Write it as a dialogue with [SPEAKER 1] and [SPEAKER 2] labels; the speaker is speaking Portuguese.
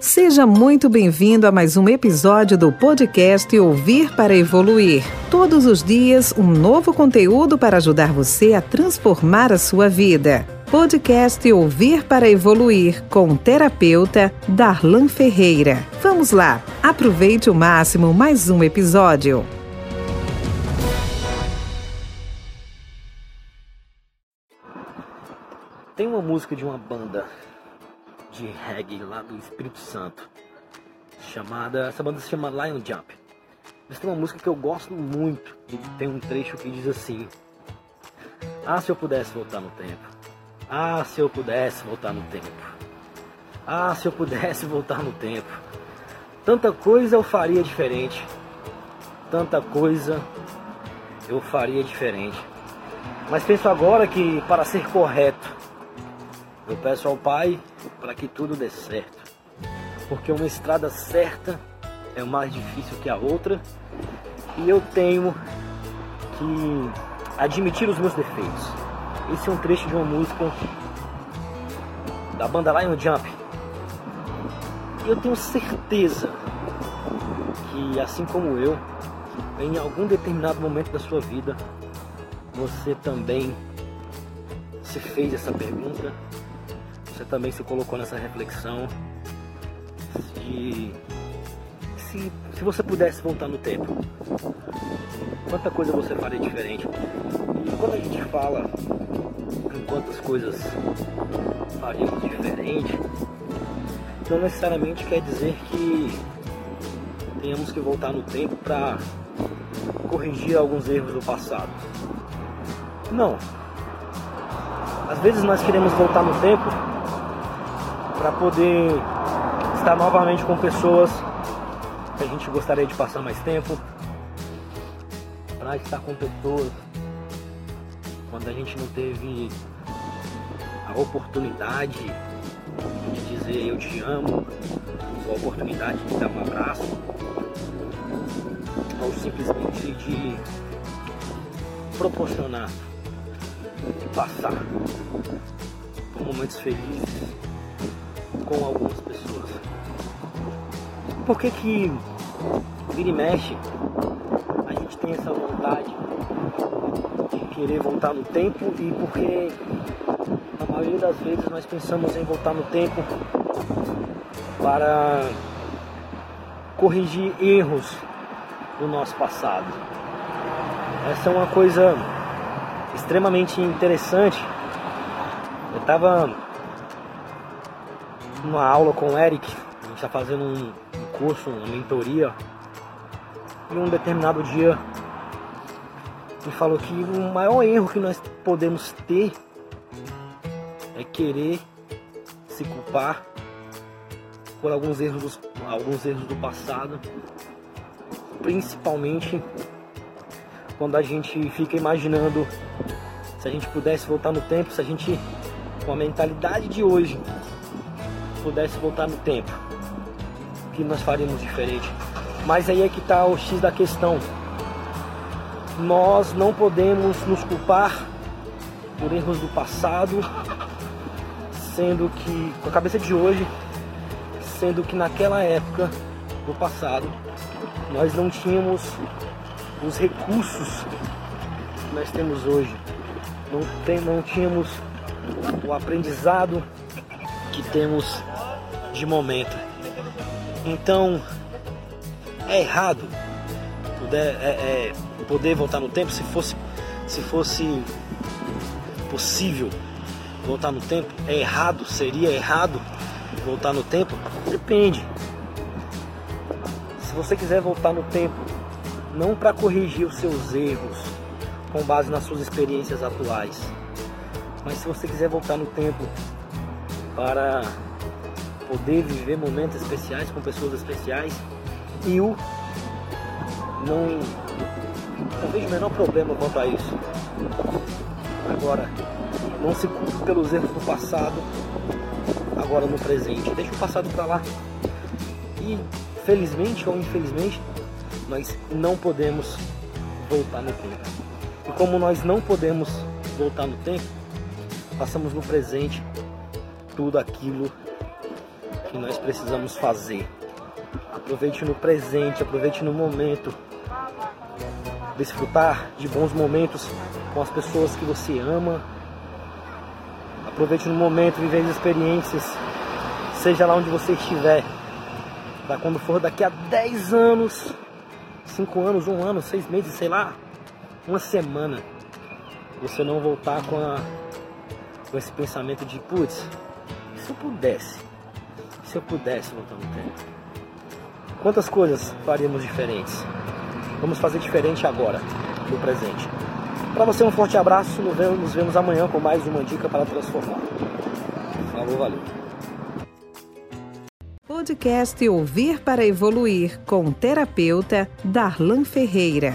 [SPEAKER 1] Seja muito bem-vindo a mais um episódio do podcast Ouvir para Evoluir. Todos os dias, um novo conteúdo para ajudar você a transformar a sua vida. Podcast Ouvir para Evoluir com o terapeuta Darlan Ferreira. Vamos lá, aproveite o máximo mais um episódio.
[SPEAKER 2] Tem uma música de uma banda de reggae lá do Espírito Santo, chamada, essa banda se chama Lion Jump. Eles têm uma música que eu gosto muito e tem um trecho que diz assim: Ah, se eu pudesse voltar no tempo. Ah, se eu pudesse voltar no tempo. Ah, se eu pudesse voltar no tempo. Tanta coisa eu faria diferente. Tanta coisa eu faria diferente. Mas penso agora que para ser correto, eu peço ao Pai para que tudo dê certo. Porque uma estrada certa é mais difícil que a outra. E eu tenho que admitir os meus defeitos. Esse é um trecho de uma música da banda Lion Jump. E eu tenho certeza que, assim como eu, em algum determinado momento da sua vida, você também se fez essa pergunta você também se colocou nessa reflexão de se, se você pudesse voltar no tempo, quanta coisa você faria diferente. E quando a gente fala em quantas coisas faríamos diferente, não necessariamente quer dizer que tenhamos que voltar no tempo para corrigir alguns erros do passado. Não. Às vezes nós queremos voltar no tempo para poder estar novamente com pessoas que a gente gostaria de passar mais tempo, para estar com pessoas quando a gente não teve a oportunidade de dizer eu te amo, ou a oportunidade de dar um abraço, ou simplesmente de proporcionar, de passar por momentos felizes com algumas pessoas. Por que que vira e mexe a gente tem essa vontade de querer voltar no tempo e porque a maioria das vezes nós pensamos em voltar no tempo para corrigir erros do nosso passado. Essa é uma coisa extremamente interessante. Eu estava uma aula com o Eric, a gente está fazendo um, curso, uma mentoria, e um determinado dia ele falou que o maior erro que nós podemos ter é querer se culpar por alguns erros, alguns erros do passado, principalmente quando a gente fica imaginando se a gente pudesse voltar no tempo, se a gente com a mentalidade de hoje pudesse voltar no tempo, o que nós faríamos diferente? Mas aí é que está o X da questão. Nós não podemos nos culpar por erros do passado, sendo que, com a cabeça de hoje, sendo que naquela época, no passado, nós não tínhamos os recursos que nós temos hoje. Não, tem, não tínhamos o aprendizado que temos de momento. Então, é errado poder, é, é, poder voltar no tempo se fosse, se fosse possível voltar no tempo. É errado, seria errado voltar no tempo? Depende. Se você quiser voltar no tempo, não para corrigir os seus erros com base nas suas experiências atuais, mas se você quiser voltar no tempo para poder viver momentos especiais com pessoas especiais. E o não, não vejo o menor problema quanto a isso. Agora, não se culpe pelos erros do passado, agora no presente. Deixa o passado para lá. E felizmente ou infelizmente, nós não podemos voltar no tempo. E como nós não podemos voltar no tempo, passamos no presente tudo aquilo que nós precisamos fazer. Aproveite no presente, aproveite no momento. Desfrutar de bons momentos com as pessoas que você ama. Aproveite no momento, viver as experiências, seja lá onde você estiver. Para quando for daqui a 10 anos, 5 anos, um ano, 6 meses, sei lá, uma semana, você não voltar com, a, com esse pensamento de putz, se eu pudesse, se eu pudesse voltar no tempo. Quantas coisas faríamos diferentes? Vamos fazer diferente agora, no presente. Para você um forte abraço, nos vemos, amanhã com mais uma dica para transformar. Falou, valeu.
[SPEAKER 1] Podcast Ouvir para Evoluir com o terapeuta Darlan Ferreira.